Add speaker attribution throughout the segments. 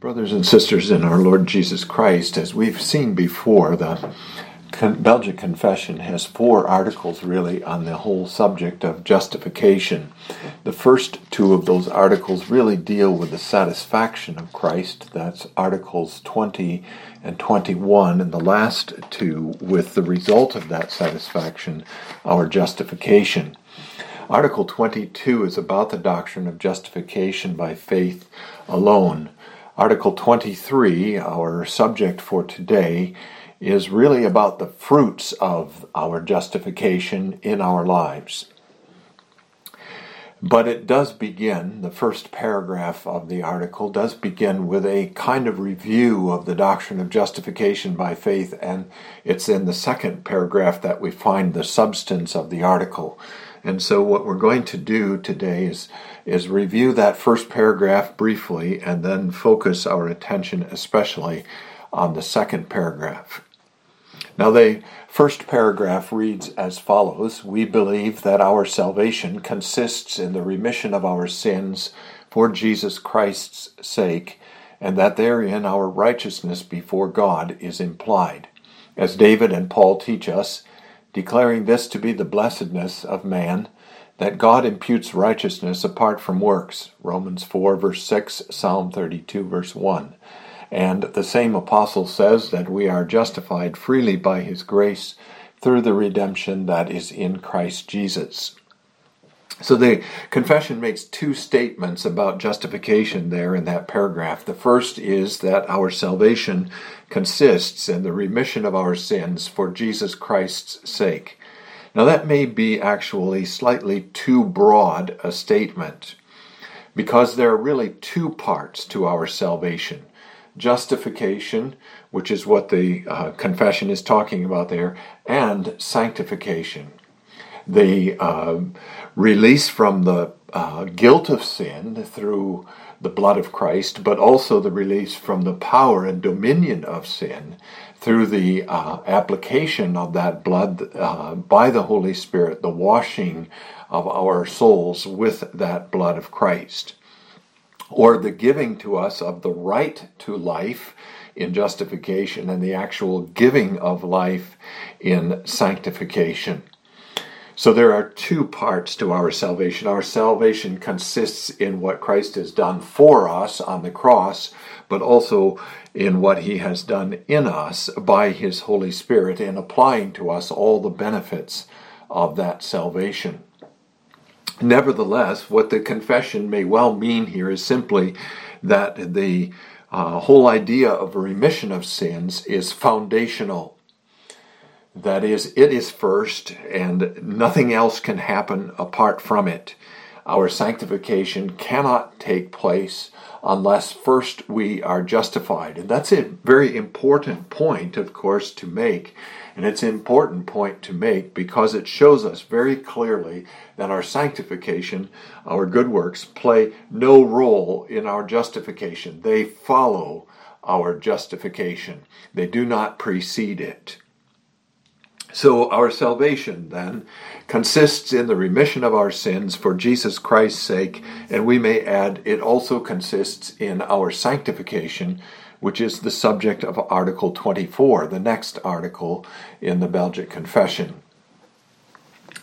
Speaker 1: Brothers and sisters in our Lord Jesus Christ, as we've seen before, the Belgic Confession has four articles really on the whole subject of justification. The first two of those articles really deal with the satisfaction of Christ. That's Articles 20 and 21, and the last two with the result of that satisfaction, our justification. Article 22 is about the doctrine of justification by faith alone. Article 23, our subject for today, is really about the fruits of our justification in our lives. But it does begin, the first paragraph of the article does begin with a kind of review of the doctrine of justification by faith, and it's in the second paragraph that we find the substance of the article. And so, what we're going to do today is, is review that first paragraph briefly and then focus our attention especially on the second paragraph. Now, the first paragraph reads as follows We believe that our salvation consists in the remission of our sins for Jesus Christ's sake, and that therein our righteousness before God is implied. As David and Paul teach us, declaring this to be the blessedness of man, that God imputes righteousness apart from works. Romans 4, verse 6, Psalm 32, verse 1. And the same apostle says that we are justified freely by his grace through the redemption that is in Christ Jesus. So the confession makes two statements about justification there in that paragraph. The first is that our salvation consists in the remission of our sins for Jesus Christ's sake. Now that may be actually slightly too broad a statement because there are really two parts to our salvation justification, which is what the uh, confession is talking about there, and sanctification the uh, release from the uh, guilt of sin through the blood of Christ, but also the release from the power and dominion of sin through the uh, application of that blood uh, by the Holy Spirit, the washing of our souls with that blood of Christ, or the giving to us of the right to life in justification and the actual giving of life in sanctification. So there are two parts to our salvation. Our salvation consists in what Christ has done for us on the cross, but also in what he has done in us by his Holy Spirit in applying to us all the benefits of that salvation. Nevertheless, what the confession may well mean here is simply that the uh, whole idea of remission of sins is foundational that is, it is first, and nothing else can happen apart from it. Our sanctification cannot take place unless first we are justified. And that's a very important point, of course, to make. And it's an important point to make because it shows us very clearly that our sanctification, our good works, play no role in our justification. They follow our justification, they do not precede it. So, our salvation then consists in the remission of our sins for Jesus Christ's sake, and we may add it also consists in our sanctification, which is the subject of Article 24, the next article in the Belgic Confession.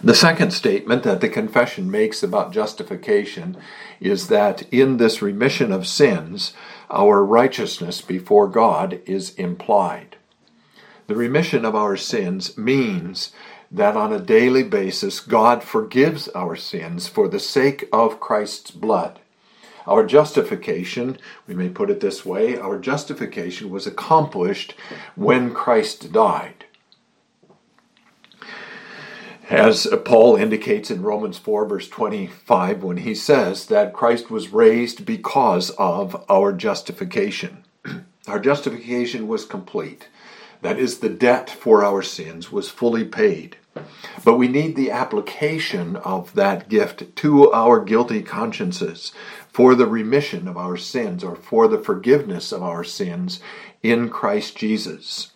Speaker 1: The second statement that the confession makes about justification is that in this remission of sins, our righteousness before God is implied. The remission of our sins means that on a daily basis God forgives our sins for the sake of Christ's blood. Our justification, we may put it this way, our justification was accomplished when Christ died. As Paul indicates in Romans 4, verse 25, when he says that Christ was raised because of our justification. Our justification was complete. That is, the debt for our sins was fully paid. But we need the application of that gift to our guilty consciences for the remission of our sins or for the forgiveness of our sins in Christ Jesus.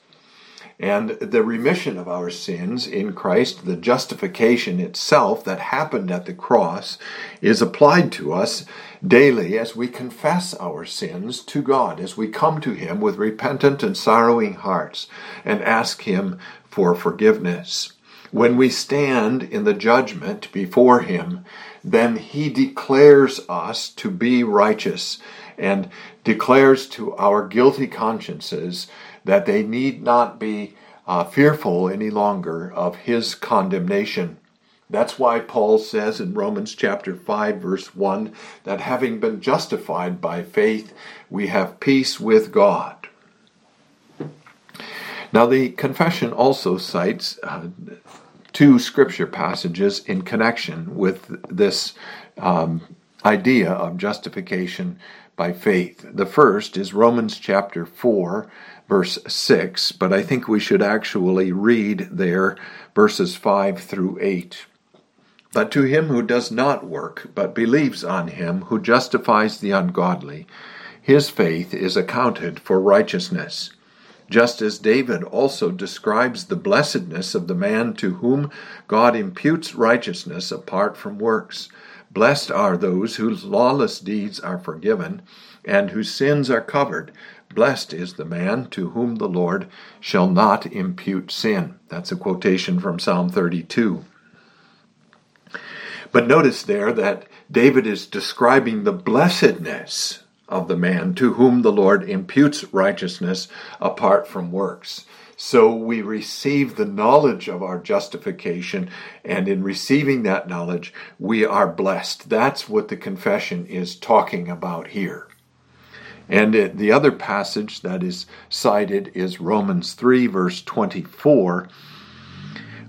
Speaker 1: And the remission of our sins in Christ, the justification itself that happened at the cross, is applied to us daily as we confess our sins to God, as we come to Him with repentant and sorrowing hearts and ask Him for forgiveness. When we stand in the judgment before Him, then He declares us to be righteous and declares to our guilty consciences that they need not be uh, fearful any longer of his condemnation. That's why Paul says in Romans chapter 5 verse 1 that having been justified by faith we have peace with God. Now the confession also cites uh, two scripture passages in connection with this um, idea of justification by faith. The first is Romans chapter 4, verse 6, but I think we should actually read there verses 5 through 8. But to him who does not work, but believes on him who justifies the ungodly, his faith is accounted for righteousness. Just as David also describes the blessedness of the man to whom God imputes righteousness apart from works. Blessed are those whose lawless deeds are forgiven and whose sins are covered. Blessed is the man to whom the Lord shall not impute sin. That's a quotation from Psalm 32. But notice there that David is describing the blessedness of the man to whom the Lord imputes righteousness apart from works. So we receive the knowledge of our justification, and in receiving that knowledge, we are blessed. That's what the confession is talking about here. And the other passage that is cited is Romans 3, verse 24,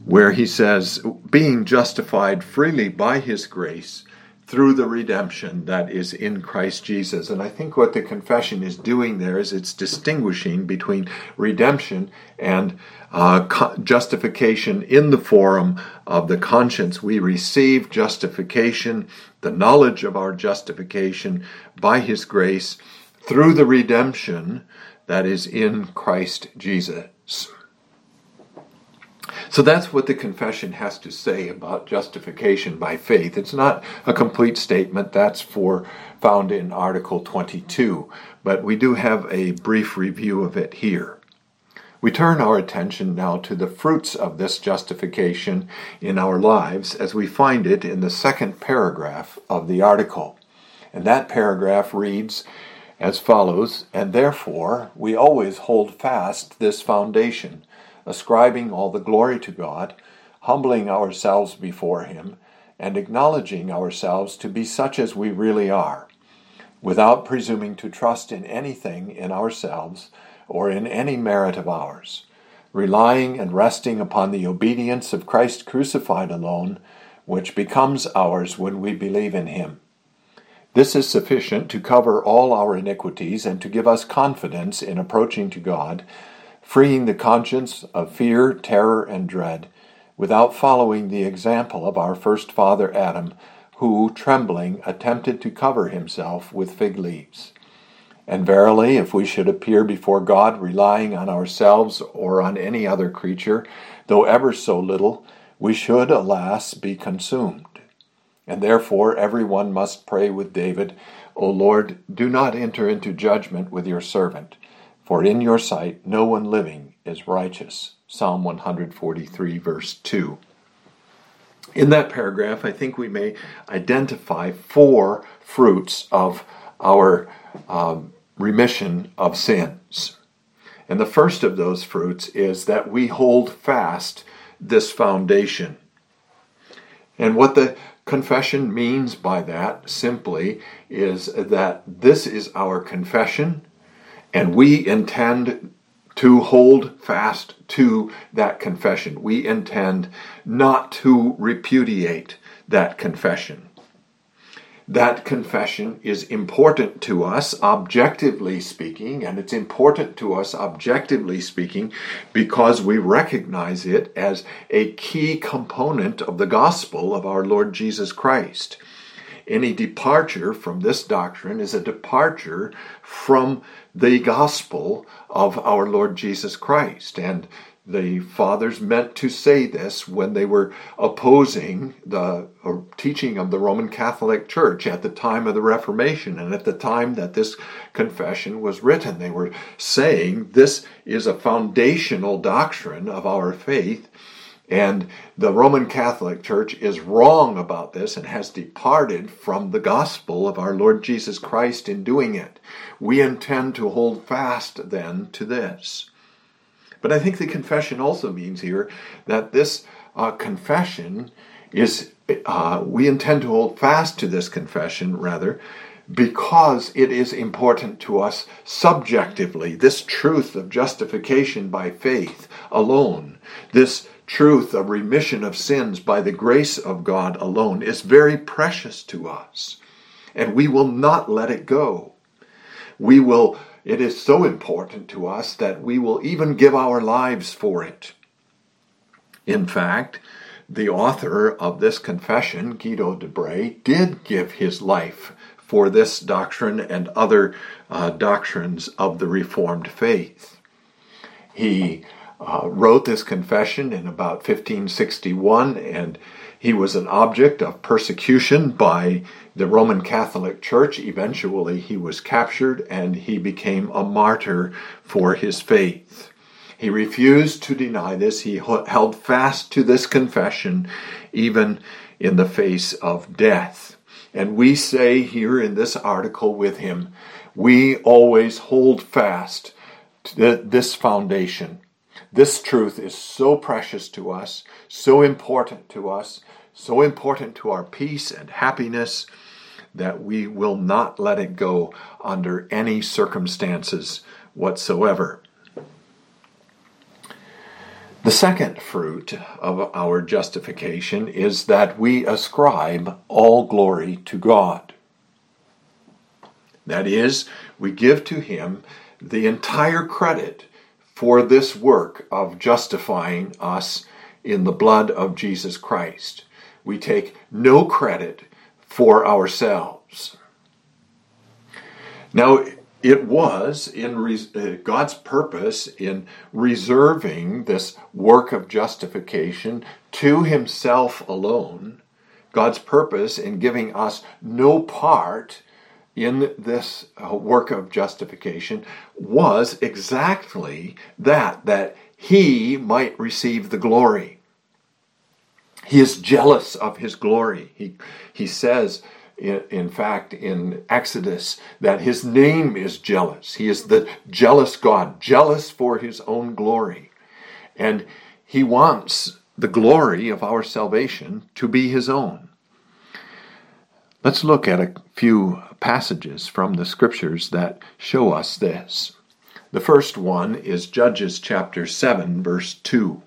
Speaker 1: where he says, Being justified freely by his grace through the redemption that is in Christ Jesus. And I think what the confession is doing there is it's distinguishing between redemption and uh, co- justification in the forum of the conscience. We receive justification, the knowledge of our justification by His grace through the redemption that is in Christ Jesus. So that's what the confession has to say about justification by faith. It's not a complete statement, that's for found in Article 22, but we do have a brief review of it here. We turn our attention now to the fruits of this justification in our lives as we find it in the second paragraph of the article. And that paragraph reads as follows And therefore we always hold fast this foundation ascribing all the glory to God, humbling ourselves before Him, and acknowledging ourselves to be such as we really are, without presuming to trust in anything in ourselves or in any merit of ours, relying and resting upon the obedience of Christ crucified alone, which becomes ours when we believe in Him. This is sufficient to cover all our iniquities and to give us confidence in approaching to God freeing the conscience of fear, terror, and dread, without following the example of our first father Adam, who, trembling, attempted to cover himself with fig leaves. And verily, if we should appear before God relying on ourselves or on any other creature, though ever so little, we should, alas, be consumed. And therefore every one must pray with David, O Lord, do not enter into judgment with your servant. For in your sight no one living is righteous. Psalm 143, verse 2. In that paragraph, I think we may identify four fruits of our um, remission of sins. And the first of those fruits is that we hold fast this foundation. And what the confession means by that simply is that this is our confession and we intend to hold fast to that confession. We intend not to repudiate that confession. That confession is important to us, objectively speaking, and it's important to us, objectively speaking, because we recognize it as a key component of the gospel of our Lord Jesus Christ. Any departure from this doctrine is a departure from the gospel of our Lord Jesus Christ. And the fathers meant to say this when they were opposing the teaching of the Roman Catholic Church at the time of the Reformation and at the time that this confession was written. They were saying this is a foundational doctrine of our faith. And the Roman Catholic Church is wrong about this and has departed from the gospel of our Lord Jesus Christ in doing it. We intend to hold fast then to this. But I think the confession also means here that this uh, confession is, uh, we intend to hold fast to this confession, rather, because it is important to us subjectively. This truth of justification by faith alone, this truth of remission of sins by the grace of God alone, is very precious to us. And we will not let it go. We will it is so important to us that we will even give our lives for it. In fact, the author of this confession, Guido de Brès, did give his life for this doctrine and other uh, doctrines of the Reformed faith. He uh, wrote this confession in about 1561, and he was an object of persecution by the Roman Catholic Church. Eventually, he was captured and he became a martyr for his faith. He refused to deny this. He held fast to this confession, even in the face of death. And we say here in this article with him, we always hold fast to this foundation. This truth is so precious to us, so important to us, so important to our peace and happiness that we will not let it go under any circumstances whatsoever. The second fruit of our justification is that we ascribe all glory to God. That is, we give to Him the entire credit for this work of justifying us in the blood of Jesus Christ. We take no credit for ourselves. Now, it was in uh, God's purpose in reserving this work of justification to Himself alone, God's purpose in giving us no part in this uh, work of justification was exactly that, that He might receive the glory. He is jealous of his glory. He, he says, in, in fact, in Exodus, that his name is jealous. He is the jealous God, jealous for his own glory. And he wants the glory of our salvation to be his own. Let's look at a few passages from the scriptures that show us this. The first one is Judges chapter 7, verse 2.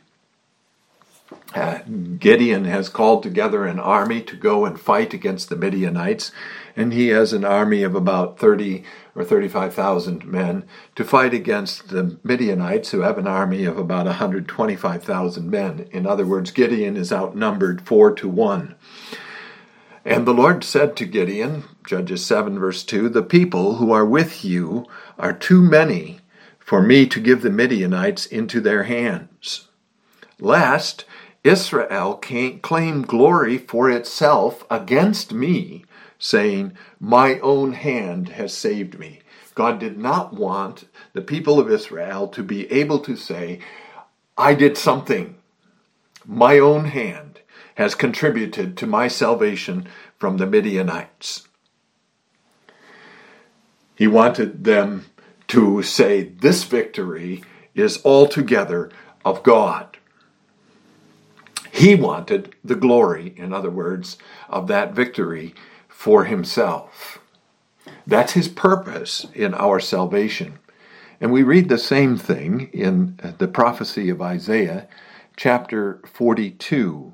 Speaker 1: Uh, Gideon has called together an army to go and fight against the Midianites, and he has an army of about 30 or 35,000 men to fight against the Midianites, who have an army of about 125,000 men. In other words, Gideon is outnumbered four to one. And the Lord said to Gideon, Judges 7, verse 2, The people who are with you are too many for me to give the Midianites into their hands. Lest Israel can't claim glory for itself against me, saying, My own hand has saved me. God did not want the people of Israel to be able to say, I did something. My own hand has contributed to my salvation from the Midianites. He wanted them to say, This victory is altogether of God. He wanted the glory, in other words, of that victory for himself. That's his purpose in our salvation. And we read the same thing in uh, the prophecy of Isaiah, chapter 42.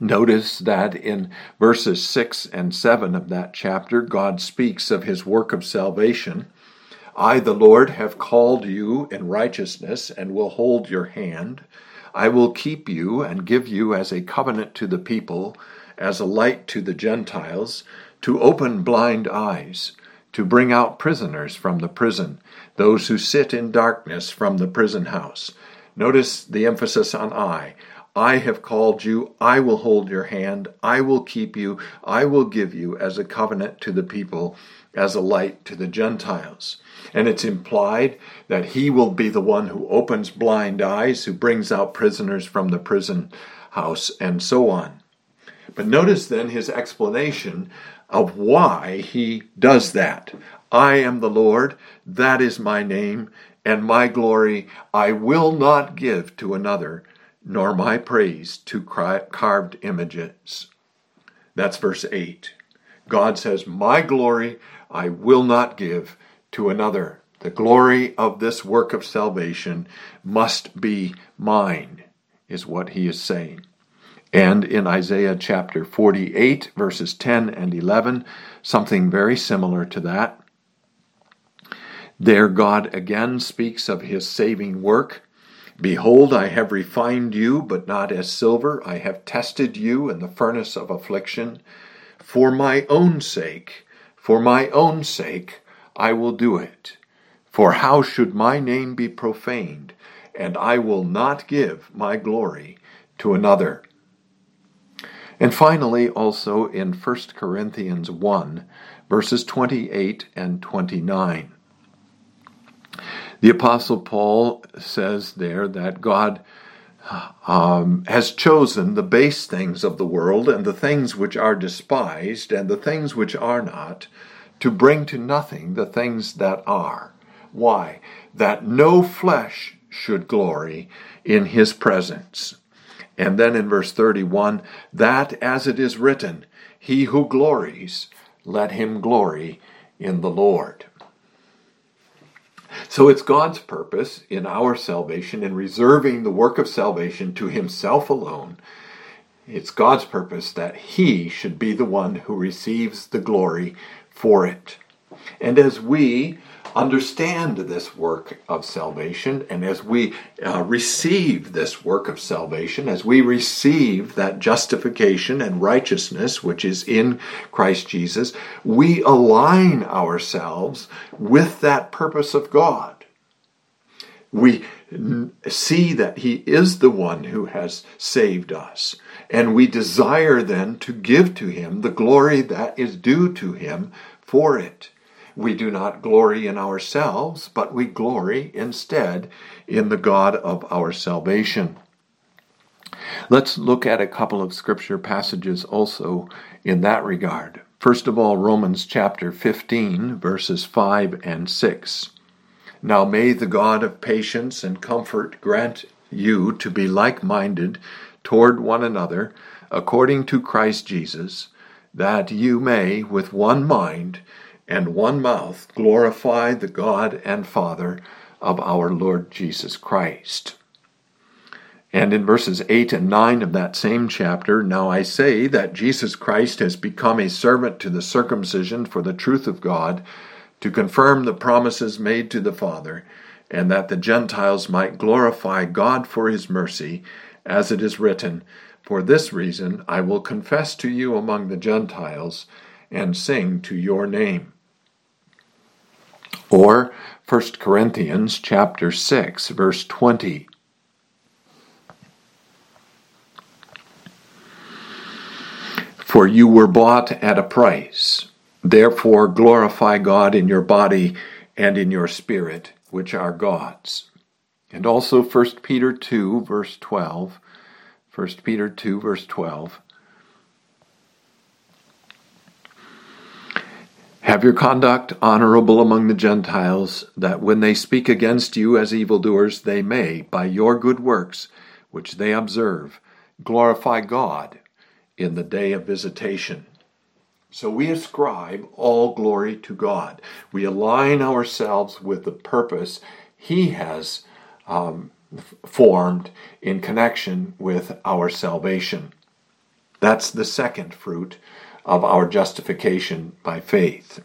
Speaker 1: Notice that in verses 6 and 7 of that chapter, God speaks of his work of salvation. I, the Lord, have called you in righteousness and will hold your hand. I will keep you and give you as a covenant to the people, as a light to the Gentiles, to open blind eyes, to bring out prisoners from the prison, those who sit in darkness from the prison house, Notice the emphasis on I. I have called you, I will hold your hand, I will keep you, I will give you as a covenant to the people, as a light to the Gentiles. And it's implied that he will be the one who opens blind eyes, who brings out prisoners from the prison house, and so on. But notice then his explanation of why he does that. I am the Lord, that is my name, and my glory I will not give to another nor my praise to carved images. That's verse 8. God says, My glory I will not give to another. The glory of this work of salvation must be mine, is what he is saying. And in Isaiah chapter 48, verses 10 and 11, something very similar to that. There, God again speaks of his saving work Behold, I have refined you, but not as silver. I have tested you in the furnace of affliction. For my own sake, for my own sake, I will do it. For how should my name be profaned? And I will not give my glory to another. And finally, also in 1 Corinthians 1, verses 28 and 29. The Apostle Paul says there that God um, has chosen the base things of the world and the things which are despised and the things which are not to bring to nothing the things that are. Why? That no flesh should glory in his presence. And then in verse 31, that as it is written, he who glories, let him glory in the Lord. So it's God's purpose in our salvation, in reserving the work of salvation to Himself alone. It's God's purpose that He should be the one who receives the glory for it. And as we understand this work of salvation, and as we uh, receive this work of salvation, as we receive that justification and righteousness which is in Christ Jesus, we align ourselves with that purpose of God. We see that He is the one who has saved us, and we desire then to give to Him the glory that is due to Him for it. We do not glory in ourselves, but we glory instead in the God of our salvation. Let's look at a couple of scripture passages also in that regard. First of all, Romans chapter 15, verses 5 and 6. Now may the God of patience and comfort grant you to be like minded toward one another, according to Christ Jesus, that you may, with one mind, and one mouth glorify the God and Father of our Lord Jesus Christ. And in verses 8 and 9 of that same chapter, now I say that Jesus Christ has become a servant to the circumcision for the truth of God, to confirm the promises made to the Father, and that the Gentiles might glorify God for his mercy, as it is written, For this reason I will confess to you among the Gentiles, and sing to your name. Or 1 Corinthians chapter 6 verse 20. For you were bought at a price. Therefore glorify God in your body and in your spirit, which are God's. And also 1 Peter 2 verse 12. 1 Peter 2 verse 12. Have your conduct honorable among the Gentiles, that when they speak against you as evildoers, they may, by your good works, which they observe, glorify God in the day of visitation. So we ascribe all glory to God. We align ourselves with the purpose He has um, formed in connection with our salvation. That's the second fruit of our justification by faith.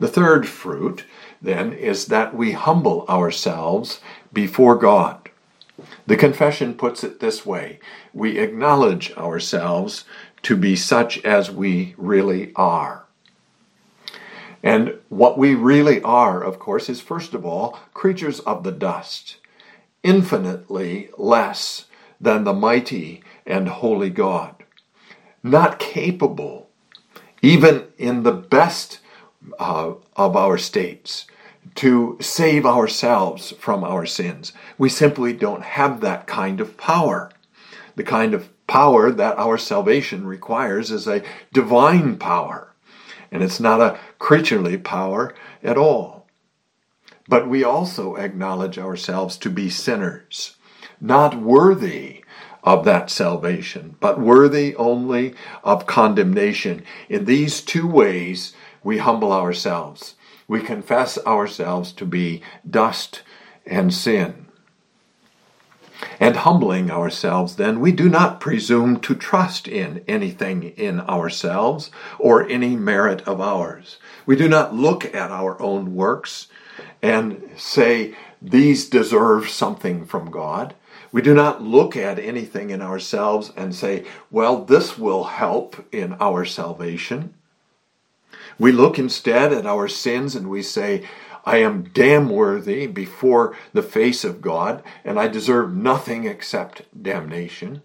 Speaker 1: The third fruit, then, is that we humble ourselves before God. The confession puts it this way we acknowledge ourselves to be such as we really are. And what we really are, of course, is first of all creatures of the dust. infinitely less than the mighty and holy God, not capable, even in the best uh, of our states, to save ourselves from our sins. We simply don't have that kind of power. The kind of power that our salvation requires is a divine power, and it's not a creaturely power at all. But we also acknowledge ourselves to be sinners, not worthy of that salvation, but worthy only of condemnation. In these two ways, we humble ourselves. We confess ourselves to be dust and sin. And humbling ourselves, then, we do not presume to trust in anything in ourselves or any merit of ours. We do not look at our own works and say, these deserve something from God. We do not look at anything in ourselves and say, well, this will help in our salvation. We look instead at our sins and we say, I am damn worthy before the face of God, and I deserve nothing except damnation.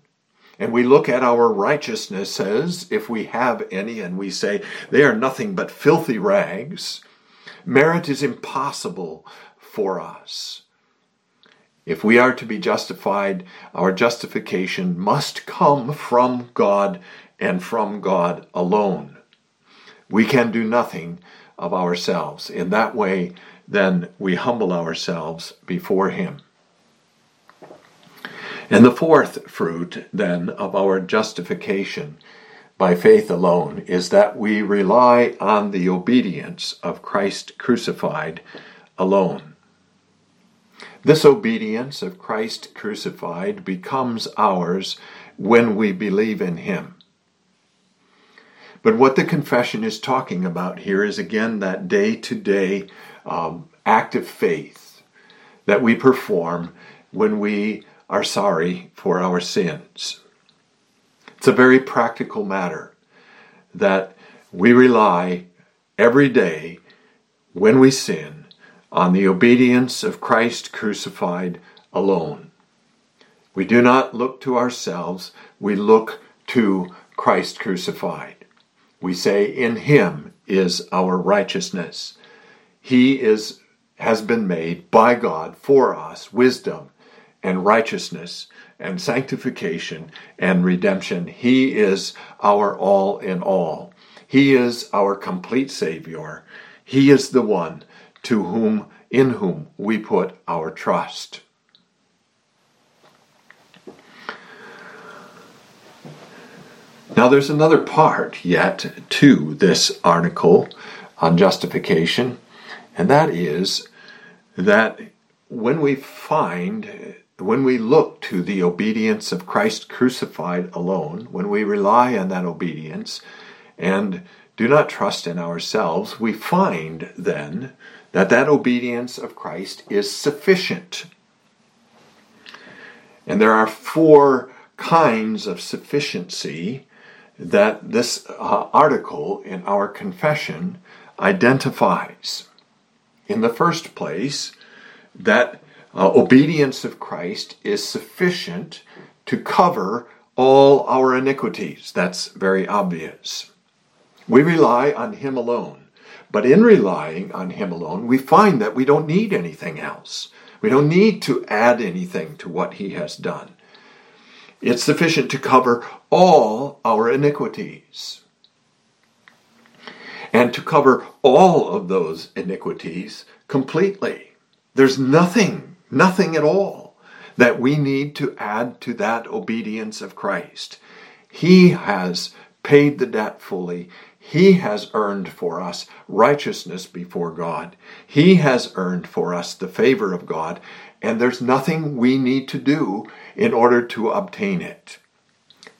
Speaker 1: And we look at our righteousnesses, if we have any, and we say, they are nothing but filthy rags. Merit is impossible for us. If we are to be justified, our justification must come from God and from God alone. We can do nothing of ourselves. In that way, then we humble ourselves before Him. And the fourth fruit, then, of our justification by faith alone is that we rely on the obedience of Christ crucified alone. This obedience of Christ crucified becomes ours when we believe in Him. But what the confession is talking about here is again that day to day act of faith that we perform when we are sorry for our sins. It's a very practical matter that we rely every day when we sin on the obedience of Christ crucified alone. We do not look to ourselves, we look to Christ crucified. We say, In him is our righteousness. He is, has been made by God for us wisdom and righteousness and sanctification and redemption. He is our all in all. He is our complete Savior. He is the one to whom, in whom we put our trust. Now, there's another part yet to this article on justification, and that is that when we find, when we look to the obedience of Christ crucified alone, when we rely on that obedience and do not trust in ourselves, we find then that that obedience of Christ is sufficient. And there are four kinds of sufficiency that this uh, article in our confession identifies. In the first place, that uh, obedience of Christ is sufficient to cover all our iniquities. That's very obvious. We rely on Him alone. But in relying on Him alone, we find that we don't need anything else. We don't need to add anything to what He has done. It's sufficient to cover all our iniquities. And to cover all of those iniquities completely. There's nothing, nothing at all that we need to add to that obedience of Christ. He has paid the debt fully. He has earned for us righteousness before God. He has earned for us the favor of God, and there's nothing we need to do in order to obtain it.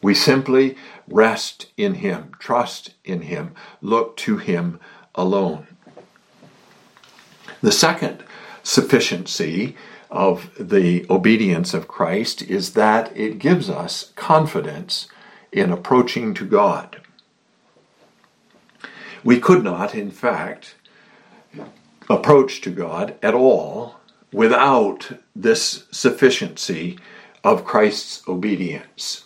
Speaker 1: We simply rest in Him, trust in Him, look to Him alone. The second sufficiency of the obedience of Christ is that it gives us confidence in approaching to God. We could not, in fact, approach to God at all without this sufficiency of Christ's obedience.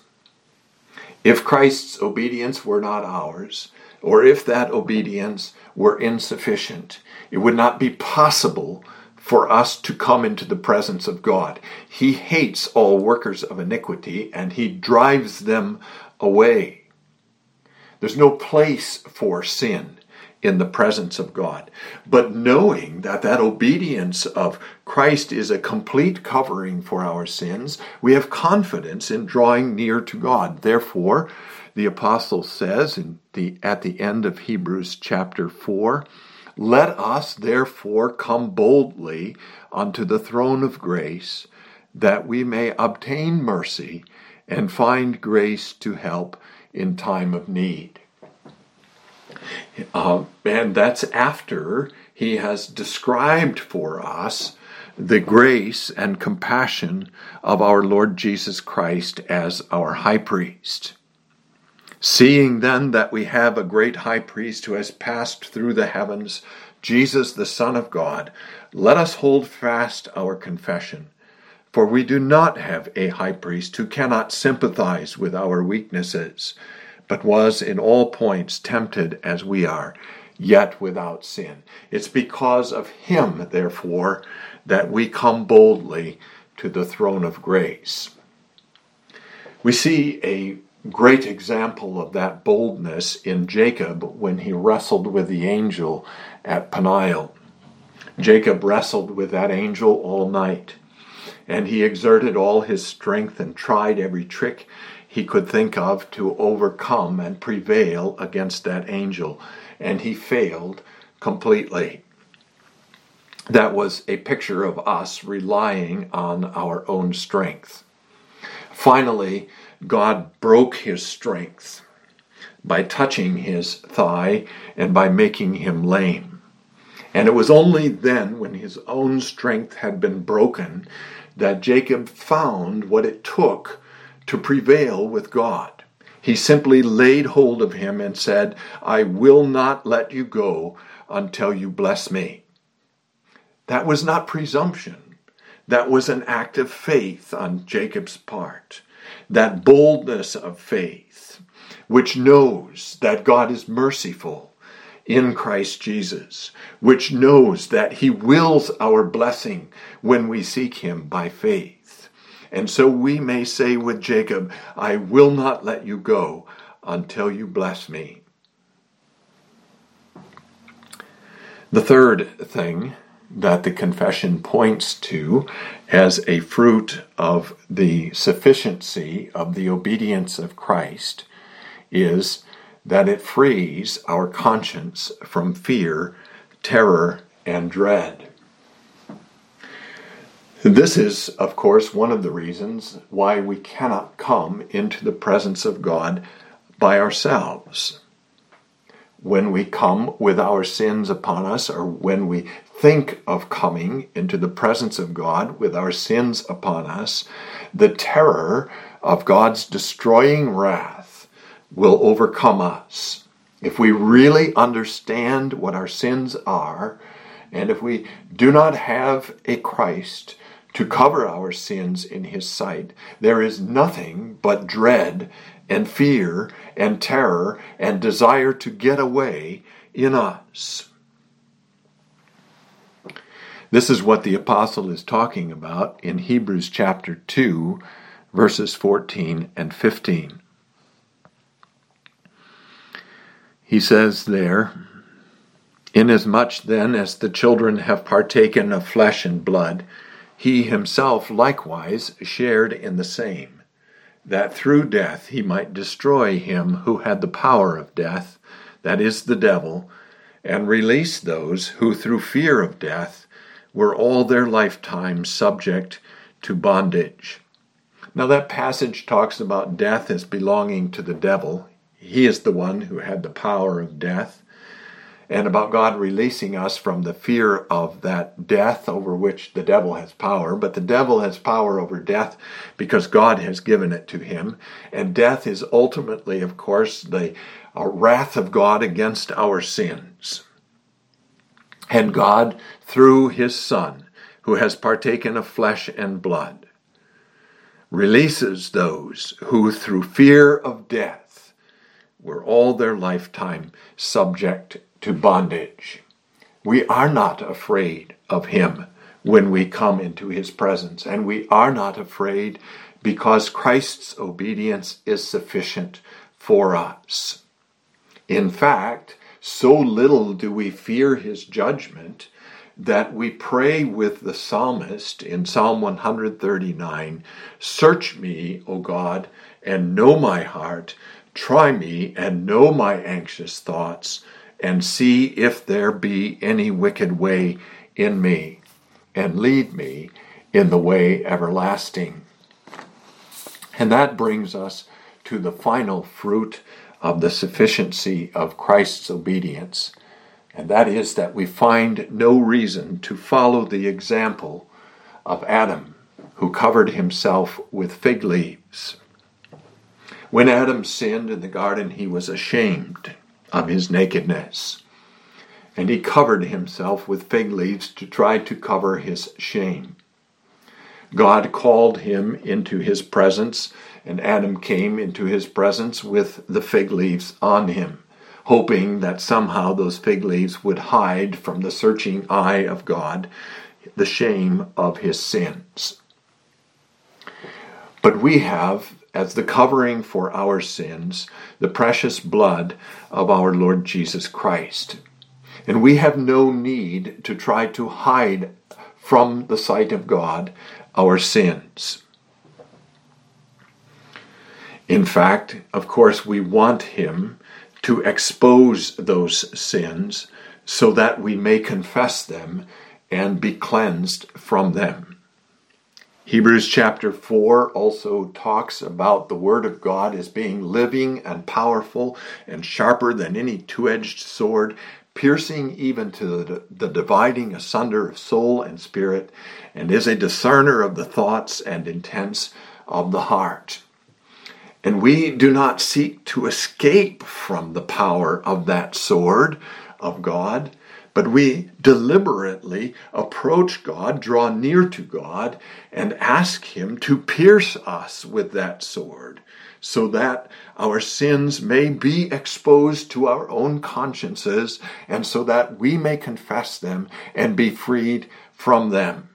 Speaker 1: If Christ's obedience were not ours, or if that obedience were insufficient, it would not be possible for us to come into the presence of God. He hates all workers of iniquity and he drives them away. There's no place for sin in the presence of God. But knowing that that obedience of Christ is a complete covering for our sins, we have confidence in drawing near to God. Therefore, the apostle says in the, at the end of Hebrews chapter 4, let us therefore come boldly unto the throne of grace, that we may obtain mercy and find grace to help in time of need. Uh, and that's after he has described for us the grace and compassion of our Lord Jesus Christ as our high priest. Seeing then that we have a great high priest who has passed through the heavens, Jesus the Son of God, let us hold fast our confession. For we do not have a high priest who cannot sympathize with our weaknesses, but was in all points tempted as we are, yet without sin. It's because of him, therefore, that we come boldly to the throne of grace. We see a great example of that boldness in Jacob when he wrestled with the angel at Peniel. Jacob wrestled with that angel all night, and he exerted all his strength and tried every trick he could think of to overcome and prevail against that angel, and he failed completely. That was a picture of us relying on our own strength. Finally, God broke his strength by touching his thigh and by making him lame. And it was only then, when his own strength had been broken, that Jacob found what it took to prevail with God. He simply laid hold of him and said, I will not let you go until you bless me. That was not presumption. That was an act of faith on Jacob's part that boldness of faith, which knows that God is merciful in Christ Jesus, which knows that He wills our blessing when we seek Him by faith. And so we may say with Jacob, I will not let you go until you bless me. The third thing that the confession points to as a fruit of the sufficiency of the obedience of Christ is that it frees our conscience from fear, terror, and dread. This is, of course, one of the reasons why we cannot come into the presence of God by ourselves when we come with our sins upon us, or when we think of coming into the presence of God with our sins upon us, the terror of God's destroying wrath will overcome us. If we really understand what our sins are, and if we do not have a Christ to cover our sins in His sight, there is nothing but dread and fear and terror and desire to get away in us. This is what the apostle is talking about in Hebrews chapter 2, verses 14 and 15. He says there, Inasmuch then as the children have partaken of flesh and blood, he himself likewise shared in the same that through death he might destroy him who had the power of death, that is, the devil, and release those who through fear of death were all their lifetime subject to bondage. Now, that passage talks about death as belonging to the devil. He is the one who had the power of death and about God releasing us from the fear of that death over which the devil has power. But the devil has power over death because God has given it to him. And death is ultimately, of course, the uh, wrath of God against our sins. And God, through his Son, who has partaken of flesh and blood, releases those who, through fear of death, were all their lifetime subject to bondage. We are not afraid of him when we come into his presence, and we are not afraid because Christ's obedience is sufficient for us. In fact, so little do we fear his judgment that we pray with the psalmist in Psalm 139 Search me, O God, and know my heart. Try me and know my anxious thoughts, and see if there be any wicked way in me, and lead me in the way everlasting. And that brings us to the final fruit of the sufficiency of Christ's obedience and that is that we find no reason to follow the example of Adam, who covered himself with fig leaves. When Adam sinned in the garden, he was ashamed of his nakedness, and he covered himself with fig leaves to try to cover his shame. God called him into his presence, and Adam came into his presence with the fig leaves on him hoping that somehow those fig leaves would hide from the searching eye of God the shame of his sins. But we have, as the covering for our sins, the precious blood of our Lord Jesus Christ. And we have no need to try to hide from the sight of God our sins. In fact, of course, we want Him to expose those sins so that we may confess them and be cleansed from them. Hebrews chapter 4 also talks about the Word of God as being living and powerful and sharper than any two edged sword, piercing even to the, the, dividing asunder of soul and spirit, and is a discerner of the thoughts and intents of the heart. And we do not seek to escape from the power of that sword of God, but we deliberately approach God, draw near to God, and ask Him to pierce us with that sword so that our sins may be exposed to our own consciences and so that we may confess them and be freed from them.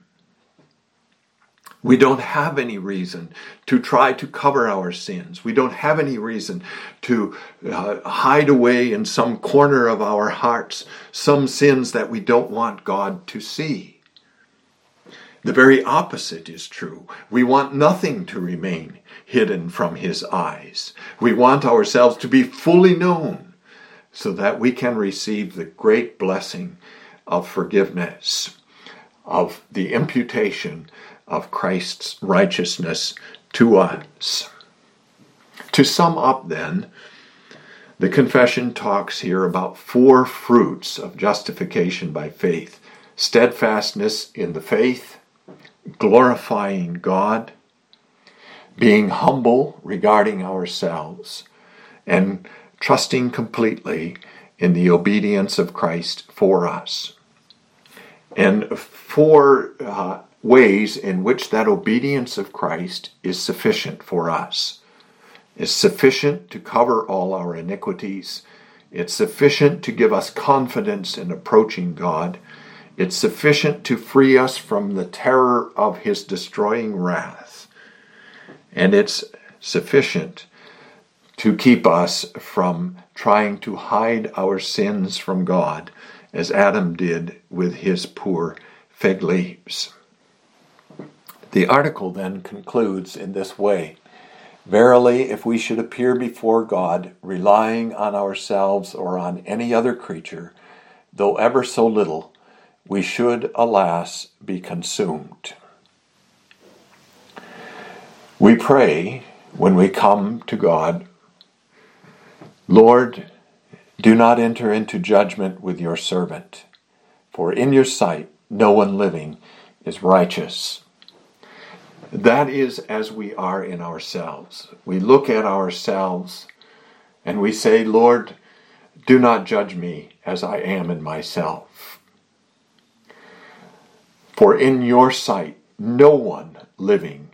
Speaker 1: We don't have any reason to try to cover our sins. We don't have any reason to uh, hide away in some corner of our hearts some sins that we don't want God to see. The very opposite is true. We want nothing to remain hidden from His eyes. We want ourselves to be fully known so that we can receive the great blessing of forgiveness, of the imputation of Christ's righteousness to us. To sum up, then, the confession talks here about four fruits of justification by faith steadfastness in the faith, glorifying God, being humble regarding ourselves, and trusting completely in the obedience of Christ for us. And four uh, ways in which that obedience of Christ is sufficient for us. Is sufficient to cover all our iniquities. It's sufficient to give us confidence in approaching God. It's sufficient to free us from the terror of his destroying wrath. And it's sufficient to keep us from trying to hide our sins from God, as Adam did with his poor fig leaves. The article then concludes in this way Verily, if we should appear before God, relying on ourselves or on any other creature, though ever so little, we should, alas, be consumed. We pray when we come to God, Lord, do not enter into judgment with your servant, for in your sight no one living is righteous. That is as we are in ourselves. We look at ourselves and we say, Lord, do not judge me as I am in myself. For in your sight no one living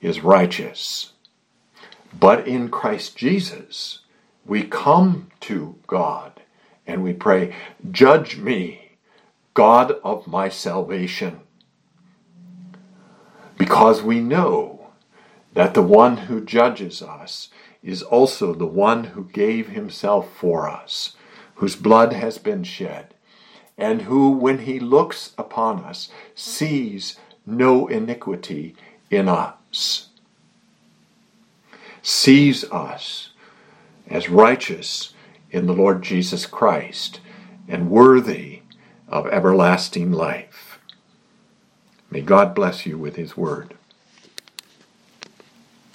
Speaker 1: is righteous. But in Christ Jesus, we come to God and we pray, Judge me, God of my salvation. Because we know that the one who judges us is also the one who gave himself for us, whose blood has been shed, and who, when he looks upon us, sees no iniquity in us, sees us as righteous in the Lord Jesus Christ and worthy of everlasting life. May God bless you with his word.